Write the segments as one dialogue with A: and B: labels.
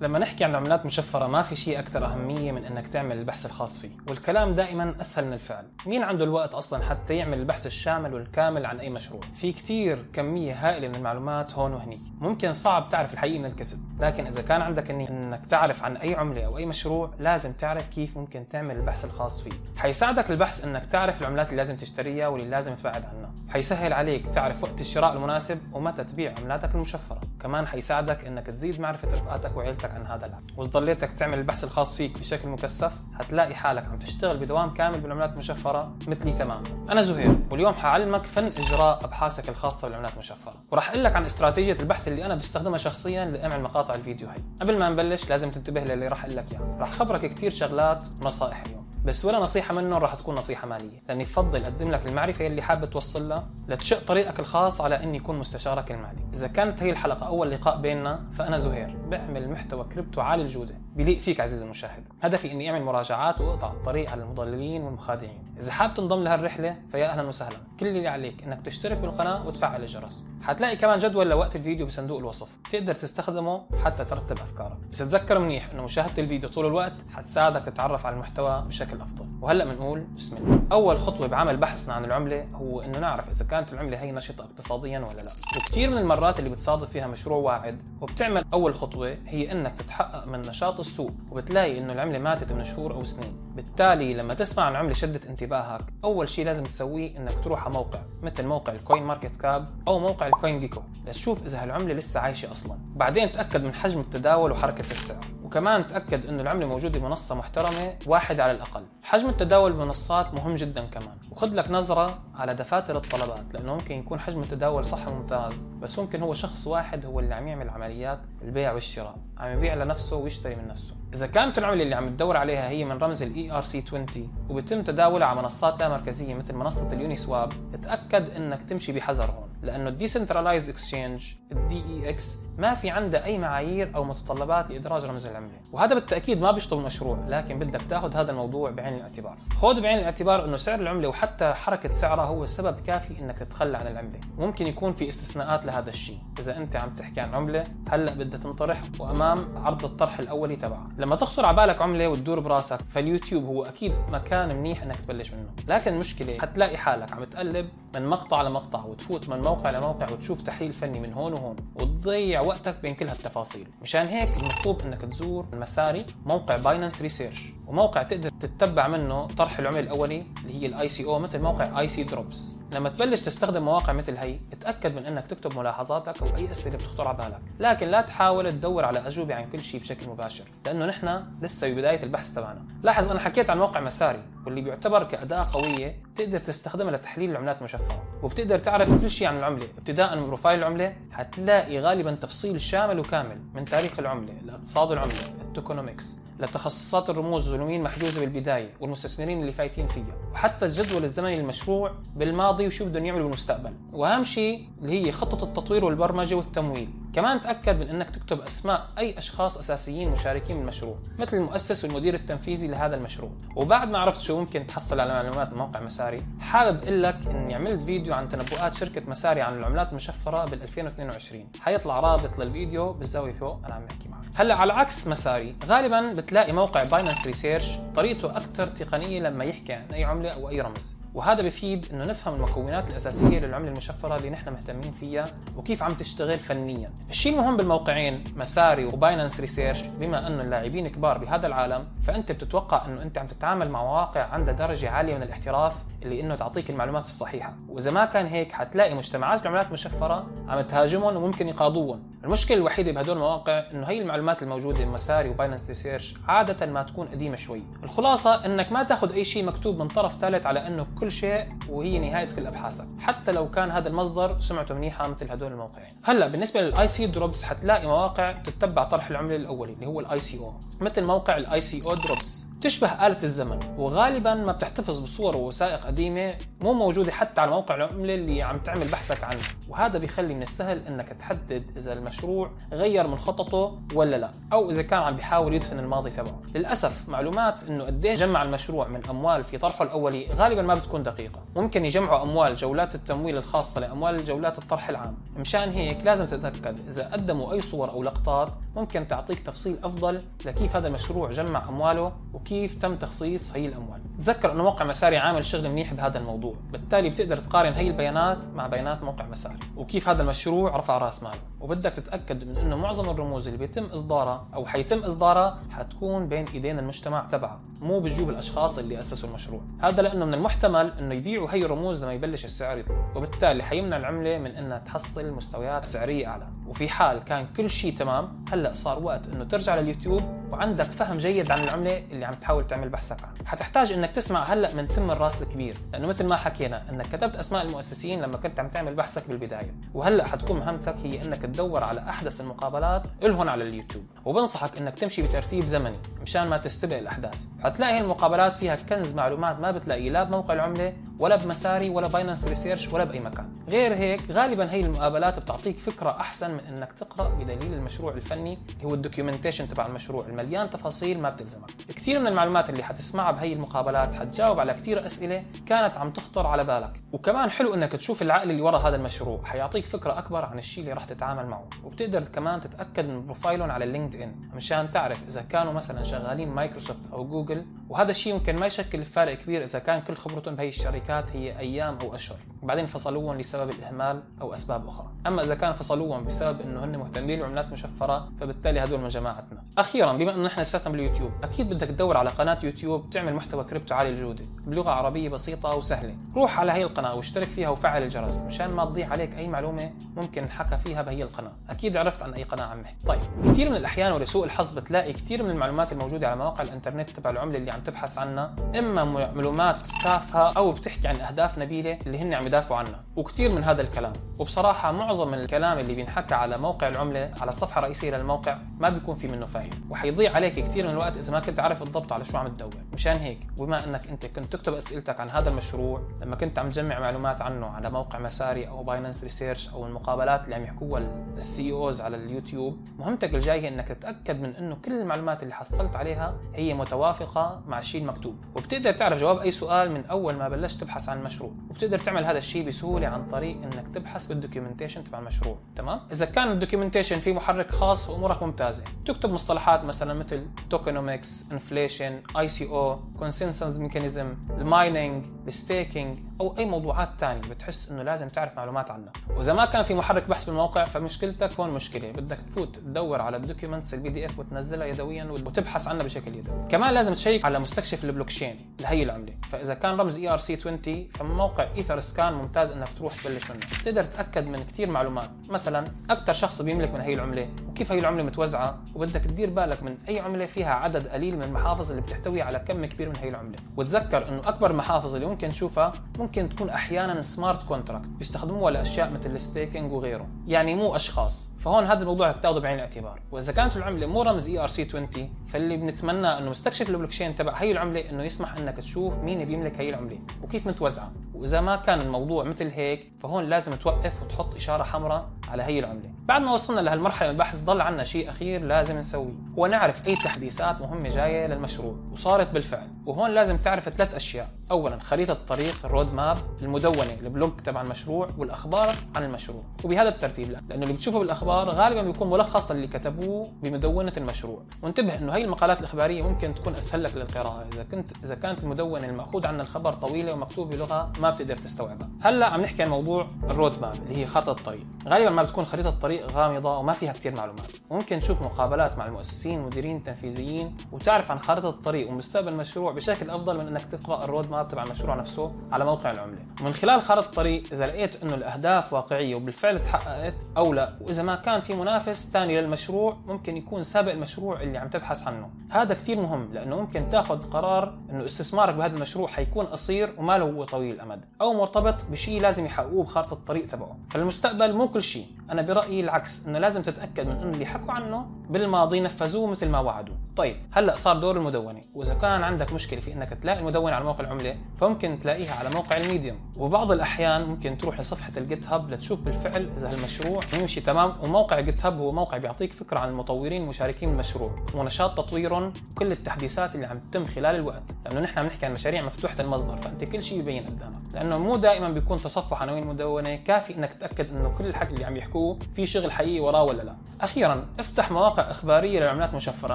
A: لما نحكي عن عملات مشفرة ما في شيء أكثر أهمية من أنك تعمل البحث الخاص فيه. والكلام دائما أسهل من الفعل. مين عنده الوقت أصلا حتى يعمل البحث الشامل والكامل عن أي مشروع؟ في كتير كمية هائلة من المعلومات هون وهني. ممكن صعب تعرف الحقيقة من الكذب لكن إذا كان عندك النية أنك تعرف عن أي عملة أو أي مشروع لازم تعرف كيف ممكن تعمل البحث الخاص فيه. حيساعدك البحث أنك تعرف العملات اللي لازم تشتريها واللي لازم تبعد عنها. حيسهل عليك تعرف وقت الشراء المناسب ومتى تبيع عملاتك المشفرة. كمان حيساعدك أنك تزيد معرفة رفقاتك وعيلتك عن هذا العمل وإذا ضليتك تعمل البحث الخاص فيك بشكل مكثف هتلاقي حالك عم تشتغل بدوام كامل بالعملات المشفرة مثلي تماما. أنا زهير واليوم حعلمك فن إجراء أبحاثك الخاصة بالعملات المشفرة. وراح أقول لك عن استراتيجية البحث اللي أنا بستخدمها شخصيا لأعمل مقاطع الفيديو هاي. قبل ما نبلش لازم تنتبه للي راح أقول لك إياه راح خبرك كثير شغلات ونصائح اليوم. بس ولا نصيحة منهم راح تكون نصيحة مالية. لأني بفضل أقدم لك المعرفة اللي حابب توصل لها لتشق طريقك الخاص على إني يكون مستشارك المالي. إذا كانت هي الحلقة أول لقاء بيننا فأنا زهير. بعمل محتوى كريبتو عالي الجودة. بيليق فيك عزيزي المشاهد. هدفي إني أعمل مراجعات وأقطع الطريق على المضللين والمخادعين. إذا حاب تنضم لهالرحلة فيا أهلا وسهلا. كل اللي عليك إنك تشترك بالقناة وتفعل الجرس. حتلاقي كمان جدول لوقت الفيديو بصندوق الوصف. تقدر تستخدمه حتى ترتب أفكارك. بس تذكر منيح إنه مشاهدة الفيديو طول الوقت حتساعدك تتعرف على المحتوى بشكل أفضل. وهلأ بنقول بسم الله. أول خطوة بعمل بحثنا عن العملة هو إنه نعرف إذا كانت العملة هي نشطة اقتصاديا ولا لا. وكثير من المرات اللي بتصادف فيها مشروع واعد وبتعمل أول خطوة هي إنك تتحقق من نشاط السوق وبتلاقي إنه العملة ماتت من شهور أو سنين. بالتالي لما تسمع عن عملة شدت انتباهك أول شيء لازم تسويه إنك تروح على موقع مثل موقع ال CoinMarketCap أو موقع ال CoinGecko لتشوف إذا هالعملة لسه عايشة أصلا. بعدين تأكد من حجم التداول وحركة السعر. وكمان تأكد إنه العملة موجودة بمنصة محترمة واحد على الأقل. حجم التداول بمنصات مهم جدا كمان. وخذ لك نظرة على دفاتر الطلبات لأنه ممكن يكون حجم التداول صح ممتاز بس ممكن هو شخص واحد هو اللي عم يعمل عمليات البيع والشراء. عم يبيع لنفسه ويشتري من نفسه. إذا كانت العملة اللي عم تدور عليها هي من رمز ال ERC 20 وبيتم تداولها على منصات لا مركزية مثل منصة ال Uniswap تأكد إنك تمشي بحذر هون لأنه ال decentralized exchange ال DEX ما في عنده أي معايير أو متطلبات لإدراج رمز العملة. وهذا بالتأكيد ما بيشطب المشروع لكن بدك تاخذ هذا الموضوع بعين الاعتبار. خذ بعين الاعتبار إنه سعر العملة وحتى حركة سعرها هو سبب كافي إنك تتخلى عن العملة. ممكن يكون في استثناءات لهذا الشيء. إذا أنت عم تحكي عن عملة هلأ بدها تنطرح وأمام عرض الطرح الأولي تبعها. لما تخطر على بالك عملة وتدور براسك فاليوتيوب هو أكيد مكان منيح إنك تبلش منه. لكن المشكلة حتلاقي حالك عم تقلب من مقطع لمقطع وتفوت من موقع لموقع وتشوف تحليل فني من هون وهون وتضيع وقتك بين كل هالتفاصيل. مشان هيك المطلوب إنك تزور ال Messari موقع Binance Research وموقع تقدر تتبع منه طرح العمله الأولي اللي هي ال ICO مثل موقع ICO Drops لما تبلش تستخدم مواقع مثل هي تأكد من إنك تكتب ملاحظاتك أو أي أسئلة بتخطر على بالك. لكن لا تحاول تدور على أجوبة عن كل شيء بشكل مباشر لأنه نحن لسه ببداية البحث تبعنا. لاحظ أنا حكيت عن موقع Messari. واللي بيعتبر كأداة قوية تقدر تستخدمها لتحليل العملات المشفرة. وبتقدر تعرف كل شيء عن العملة. ابتداء من profile العملة حتلاقي غالبا تفصيل شامل وكامل من تاريخ العملة لاقتصاد العمله ال tokenomics لتخصصات الرموز ولمين محجوزة بالبداية والمستثمرين اللي فايتين فيها وحتى الجدول الزمني للمشروع بالماضي وشو بدهم يعملوا بالمستقبل. وأهم شيء اللي هي خطة التطوير والبرمجة والتمويل. كمان تأكد من إنك تكتب أسماء أي أشخاص أساسيين مشاركين بالمشروع مثل المؤسس والمدير التنفيذي لهذا المشروع. وبعد ما عرفت شو ممكن تحصل على معلومات موقع Messari حابب إقول لك إني عملت فيديو عن تنبؤات شركة Messari عن العملات المشفرة بال 2022 حيطلع رابط للفيديو بالزاوية فوق أنا عم بحكي معك. هلا على عكس Messari غالبا بتلاقي موقع Binance Research طريقته أكثر تقنية لما يحكي عن أي عملة أو أي رمز وهذا بفيد إنه نفهم المكونات الأساسية للعملة المشفرة اللي نحن مهتمين فيها وكيف عم تشتغل فنيا. الشيء المهم بالموقعين Messari و Binance Research بما إنه اللاعبين كبار بهذا العالم فأنت بتتوقع إنه أنت عم تتعامل مع مواقع عندها درجة عالية من الاحتراف اللي إنه تعطيك المعلومات الصحيحة، وإذا ما كان هيك حتلاقي مجتمعات العملات المشفره عم تهاجمهم وممكن يقاضوهم. المشكلة الوحيدة بهدول المواقع إنه هي المعلومات الموجودة ب Messari و Binance Research عادة ما تكون قديمة شوي. الخلاصة إنك ما تاخذ أي شيء مكتوب من طرف ثالث على إنه كل شيء وهي نهاية كل أبحاثك. حتى لو كان هذا المصدر سمعته منيحة مثل هدول الموقعين. هلأ بالنسبة لل ICO Drops حتلاقي مواقع تتبع طرح العملة الأولي اللي هو ال ICO مثل موقع ال ICO Drops تشبه آلة الزمن وغالبا ما بتحتفظ بصور ووثائق قديمة مو موجودة حتى على موقع العملة اللي عم تعمل بحثك عنه. وهذا بيخلي من السهل إنك تحدد إذا المشروع غير من خططه ولا لا أو إذا كان عم بيحاول يدفن الماضي تبعه. للأسف معلومات إنه قد جمع المشروع من أموال في طرحه الأولي غالبا ما بتكون دقيقة. ممكن يجمعوا أموال جولات التمويل الخاصة لأموال جولات الطرح العام. مشان هيك لازم تتأكد إذا قدموا أي صور أو لقطات ممكن تعطيك تفصيل أفضل لكيف هذا المشروع جمع أمواله وكيف تم تخصيص هي الأموال. تذكر أنه موقع مساري عامل شغل منيح بهذا الموضوع. بالتالي بتقدر تقارن هي البيانات مع بيانات موقع مساري وكيف هذا المشروع رفع رأس ماله. وبدك تتأكد من أنه معظم الرموز اللي بيتم إصدارها أو حيتم إصدارها حتكون بين إيدين المجتمع تبعها مو بجيوب الأشخاص اللي أسسوا المشروع. هذا لأنه من المحتمل أنه يبيعوا هي الرموز لما يبلش السعر يطلع. وبالتالي حيمنع العملة من أنها تحصل مستويات سعرية أعلى. وفي حال كان كل شيء تمام هلأ صار وقت أنه ترجع لليوتيوب وعندك فهم جيد عن العملة اللي عم تحاول تعمل بحثك عنها. حتحتاج إنك تسمع هلأ من تم الراس الكبير لأنه مثل ما حكينا إنك كتبت أسماء المؤسسين لما كنت عم تعمل بحثك بالبداية وهلأ حتكون مهمتك هي إنك تدور على أحدث المقابلات إلهن على اليوتيوب. وبنصحك إنك تمشي بترتيب زمني مشان ما تستبق الأحداث. حتلاقي المقابلات فيها كنز معلومات ما بتلاقيه لا بموقع العملة ولا ب Messari ولا Binance Research ولا بأي مكان. غير هيك غالبا هي المقابلات بتعطيك فكرة أحسن من إنك تقرأ بدليل المشروع الفني هو ال documentation تبع المشروع المليان تفاصيل ما بتلزمك. كثير من المعلومات اللي حتسمعها بهي المقابلات حتجاوب على كثير أسئلة كانت عم تخطر على بالك. وكمان حلو إنك تشوف العقل اللي ورا هذا المشروع. حيعطيك فكرة أكبر عن الشيء اللي راح تتعامل معه. وبتقدر كمان تتأكد من بروفايلهم على ال LinkedIn مشان تعرف إذا كانوا مثلا شغالين مايكروسوفت أو جوجل. وهذا الشيء ممكن ما يشكل فارق كبير إذا كان كل خبرتهم بهي الشركات هي أيام أو أشهر. وبعدين فصلوهم لسبب الإهمال أو أسباب أخرى. أما إذا كان فصلوهم بسبب إنه هن مهتمين بعملات مشفرة فبالتالي هدول من جماعتنا. أخيرا بما إنه نحن لساتنا باليوتيوب أكيد بدك تدور على قناة يوتيوب تعمل محتوى كريبتو عالي الجودة بلغة عربية بسيطة وسهلة. روح على هي القناة واشترك فيها وفعل الجرس مشان ما تضيع عليك أي معلومة ممكن حكى فيها بهي القناة. أكيد عرفت عن أي قناة عم نحكي. طيب كثير من الأحيان ولسوء الحظ بتلاقي كثير من المعلومات الموجودة على مواقع الإنترنت تبع العملة اللي عم تبحث عنها إما معلومات تافهة أو بتحكي عن أهداف نبيلة اللي هن عم يدافعوا عنها وكثير من هذا الكلام. وبصراحة معظم من الكلام اللي بينحكى على موقع العملة على الصفحه الرئيسيه للموقع ما بيكون في منه فايدة. وحيضيع عليك كثير من الوقت إذا ما كنت عارف بالضبط على شو عم تدور. مشان هيك وبما إنك أنت كنت تكتب أسئلتك عن هذا المشروع لما كنت عم تجمع معلومات عنه على موقع Messari أو Binance Research أو المقابلات اللي عم يحكوها ال CEOs على اليوتيوب مهمتك الجايه إنك تتأكد من إنه كل المعلومات اللي حصلت عليها هي متوافقة مع الشيء المكتوب وبتقدر تعرف جواب أي سؤال من أول ما بلشت تبحث عن المشروع. وبتقدر تعمل هذا الشيء بسهولة عن طريق إنك تبحث بال documentation تبع المشروع تمام؟ إذا كان ال documentation فيه محرك خاص وأمورك ممتازة تكتب مصطلحات مثلا مثل tokenomics inflation ICO consensus mechanism ال mining ال staking أو أي موضوعات ثانية بتحس إنه لازم تعرف معلومات عنها. وإذا ما كان في محرك بحث بالموقع فمشكلتك هون مشكلة بدك تفوت تدور على ال documents ال PDF وتنزلها يدويا وتبحث عنها بشكل يدوي. كمان لازم تشيك على مستكشف البلوكشين لهي العملة. فإذا كان رمز ERC 20 فموقع Etherscan ممتاز إنك تروح تبلش منه. تقدر تتأكد من كثير معلومات. مثلا أكثر شخص بيملك من هي العملة وكيف هي العملة متوزعة وبدك تدير بالك من أي عملة فيها عدد قليل من المحافظ اللي بتحتوي على كم كبير من هي العملة. وتذكر إنه أكبر المحافظ اللي ممكن تشوفها ممكن تكون أحيانا smart contract بيستخدموها لأشياء مثل ال staking وغيره. يعني مو أشخاص. فهون هذا الموضوع تاخذه بعين الاعتبار. وإذا كانت العملة مو رمز ERC 20 فاللي بنتمنى إنه مستكشف البلوكشين تبع هي العملة إنه يسمح إنك تشوف مين بيملك هي العملة وكيف متوزعة. وإذا ما كان الموضوع مثل هيك فهون لازم توقف وتحط إشارة حمراء على هي العملة. بعد ما وصلنا لهالمرحلة من البحث ضل عنا شيء أخير لازم نسويه هو نعرف أي تحديثات مهمة جاية للمشروع وصارت بالفعل. وهون لازم تعرف ثلاث أشياء. اولا خريطة الطريق ال roadmap المدونة ال blog تبع المشروع والأخبار عن المشروع. وبهذا الترتيب لا لأنه اللي بتشوفه بالأخبار غالبا بيكون ملخص للي كتبوه بمدونة المشروع. وانتبه إنه هي المقالات الإخبارية ممكن تكون أسهل لك للقراءة. إذا كنت إذا كانت المدونة المأخوذ عنها الخبر طويلة ومكتوب بلغة ما بتقدر تستوعبها. هلأ عم نحكي عن موضوع ال roadmap اللي هي خارطه الطريق. غالبا ما بتكون خريطة الطريق غامضة وما فيها كثير معلومات ممكن تشوف مقابلات مع المؤسسين مديرين تنفيذيين وتعرف عن خارطه الطريق ومستقبل المشروع بشكل أفضل من إنك تقرأ ال roadmap تبع المشروع نفسه على موقع العملة. ومن خلال خارطه الطريق إذا لقيت إنه الأهداف واقعية وبالفعل تحققت أو لا وإذا ما كان في منافس ثاني للمشروع ممكن يكون سابق المشروع اللي عم تبحث عنه. هذا كثير مهم لأنه ممكن تاخذ قرار إنه استثمارك بهذا المشروع حيكون قصير وما له هو طويل الأمد أو مرتبط بشيء لازم يحققوه بخارطه الطريق تبعه. فالمستقبل مو كل شيء. أنا برأيي العكس إنه لازم تتأكد من انه اللي حكوا عنه بالماضي نفذوه مثل ما وعدوا. طيب هلأ صار دور المدونة وإذا كان عندك مشكلة في إنك تلاقي المدونه على موقع العملة فممكن تلاقيها على موقع ال Medium. وبعض الأحيان ممكن تروح لصفحة ال GitHub لتشوف بالفعل إذا المشروع يمشي تمام وموقع GitHub هو موقع بيعطيك فكرة عن المطورين المشاركين بالمشروع ونشاط تطويرهم وكل التحديثات اللي عم تتم خلال الوقت. لأنه نحن بنحكي عن مشاريع مفتوحة المصدر فأنت كل شيء يبين قدامك. لأنه مو دائما بيكون تصفح عناوين مدونة كافي إنك تتأكد إنه كل الحكي اللي عم يحكوه في شغل حقيقي وراه ولا لا. أخيرا افتح مواقع إخبارية للعملات المشفره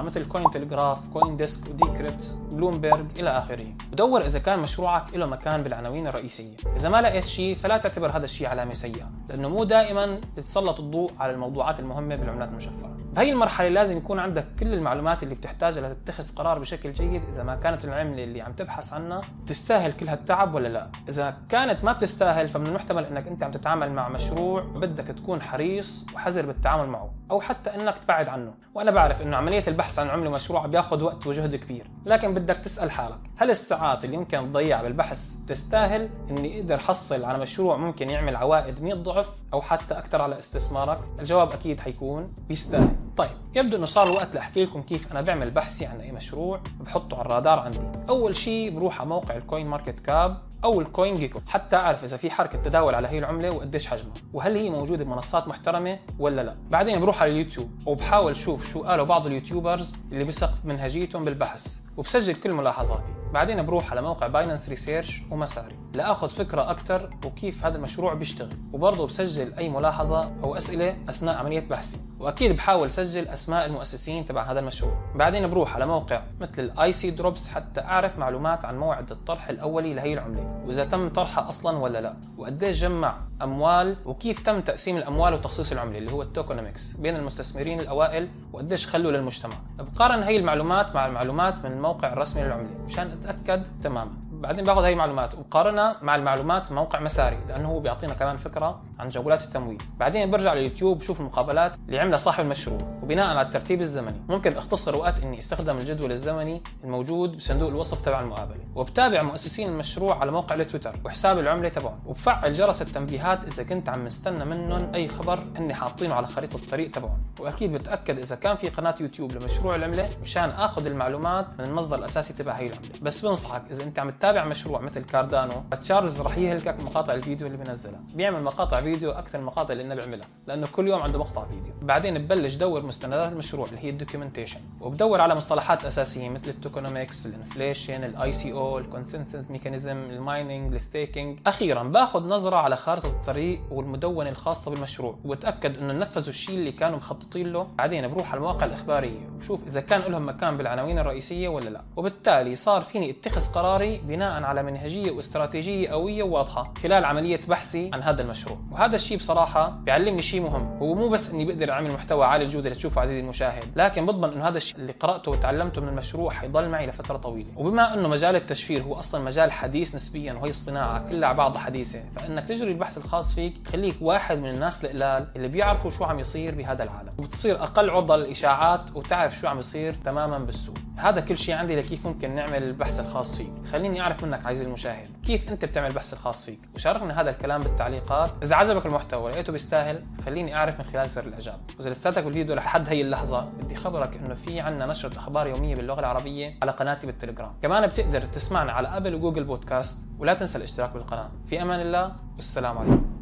A: مثل Cointelegraph CoinDesk و Decrypt Bloomberg إلى آخره. ودور إذا كان مشروعك له مكان بالعناوين الرئيسية. إذا ما لقيت شيء فلا تعتبر هذا الشيء علامة سيئة لأنه مو دائما تتسلط الضوء على الموضوعات المهمة بالعملات المشفرة. بهي المرحلة لازم يكون عندك كل المعلومات اللي بتحتاجها لتتخذ قرار بشكل جيد إذا ما كانت العمله اللي عم تبحث عنها تستاهل كل هالتعب ولا لا؟ إذا كانت ما بتستاهل فمن المحتمل إنك أنت عم تتعامل مع مشروع بدك تكون حريص وحذر بالتعامل معه أو حتى إنك تبعد عنه. وأنا بعرف إنه عملية البحث عن عملة مشروع بياخذ وقت وجهد كبير لكن بدك تسأل حالك هل الساعات اللي يمكن تضيعها بالبحث تستاهل إني أقدر حصل على مشروع ممكن يعمل عوائد 100 ضعف أو حتى أكثر على استثمارك؟ الجواب أكيد حيكون بيستاهل. طيب يبدو إنه صار الوقت لأحكي لكم كيف أنا بعمل بحثي عن أي مشروع بحطه على الرادار عندي. أول شيء بروح على موقع ال CoinMarketCap أو ال CoinGecko حتى أعرف إذا في حركة تداول على هي العملة وقديش حجمها وهل هي موجودة بمنصات محترمة ولا لا. بعدين بروح على اليوتيوب وبحاول أشوف شو قالوا بعض ال YouTubers اللي بثق منهجيتهم بالبحث وبسجل كل ملاحظاتي. بعدين بروح على موقع Binance Research و Messari. لآخذ فكرة أكثر وكيف هذا المشروع بيشتغل. وبرضه بسجل أي ملاحظة أو أسئلة أثناء عملية بحثي. وأكيد بحاول سجل أسماء المؤسسين تبع هذا المشروع. بعدين بروح على موقع مثل ال ICO Drops حتى أعرف معلومات عن موعد الطرح الأولي لهي العملة وإذا تم طرحها أصلا ولا لا. وقديش جمع أموال وكيف تم تقسيم الأموال وتخصيص العملة اللي هو ال tokenomics بين المستثمرين الأوائل وقديش خلوا للمجتمع. بقارن هي المعلومات مع المعلومات من الموقع الرسمي للعملة مشان أتأكد تماما. بعدين باخذ هي المعلومات وقارنها مع المعلومات موقع مساري لأنه هو بيعطينا كمان فكرة عن جولات التمويل. بعدين برجع على اليوتيوب بشوف المقابلات اللي عملها صاحب المشروع. وبناء على الترتيب الزمني ممكن اختصر وقت إني أستخدم الجدول الزمني الموجود بصندوق الوصف تبع المقابلة. وبتابع مؤسسين المشروع على موقع التويتر وحساب العملة تبعهم. وبفعل جرس التنبيهات إذا كنت عم مستنى منهم أي خبر هن حاطينه على خريطة الطريق تبعهم. وأكيد بتأكد إذا كان في قناة يوتيوب لمشروع العملة مشان آخذ المعلومات من المصدر الأساسي تبع هي العملة. بس بنصحك إذا أنت عم تتابع مشروع مثل كاردانو تشارلز رح يهلكك مقاطع الفيديو اللي بنزلها بيعمل مقاطع فيديو أكثر من المقاطع اللي أنا بعملها لأنه كل يوم عنده مقطع فيديو. بعدين ببلش دور مستندات المشروع اللي هي ال documentation وبدور على مصطلحات أساسية مثل التوكونومكس الانفليشن الاي سي أو الكونسنسس ميكانيزم المايننج الستيكينج أخيرا باخذ نظرة على خارطة الطريق والمدونة الخاصة بالمشروع وبتاكد إنه نفذوا الشيء اللي كانوا مخططين له. بعدين بروح على المواقع الإخبارية وبشوف إذا كان لهم مكان بالعناوين الرئيسية ولا لا. وبالتالي صار فيني اتخذ قراري بناء على منهجية واستراتيجية قوية وواضحة خلال عملية بحثي عن هذا المشروع. وهذا الشيء بصراحة بيعلمني شيء مهم. هو مو بس إني بقدر أعمل محتوى عالي الجوده لتشوفه عزيزي المشاهد لكن بضمن إنه هذا الشيء اللي قرأته وتعلمته من المشروع حيضل معي لفترة طويلة. وبما إنه مجال التشفير هو أصلا مجال حديث نسبيا وهي الصناعة كلها بعضها حديثه فإنك تجري البحث الخاص فيك خليك واحد من الناس القلال اللي بيعرفوا شو عم يصير بهذا العالم. وبتصير أقل عرضة للإشاعات وتعرف شو عم يصير تماما بالسوق. هذا كل شيء عندي لكيف ممكن نعمل البحث الخاص فيك. خليني أعرف منك عزيزي المشاهد كيف أنت بتعمل البحث الخاص فيك؟ وشاركنا هذا الكلام بالتعليقات. إذا عجبك المحتوى ولقيته بيستاهل خليني أعرف من خلال زر الإعجاب. وإذا لساتك بالفيديو لحد هي اللحظة بدي خبرك إنه في عنا نشرة أخبار يومية باللغة العربية على قناتي بالتليجرام. كمان بتقدر تسمعنا على أبل وجوجل بودكاست ولا تنسى الاشتراك بالقناة. في أمان الله والسلام عليكم.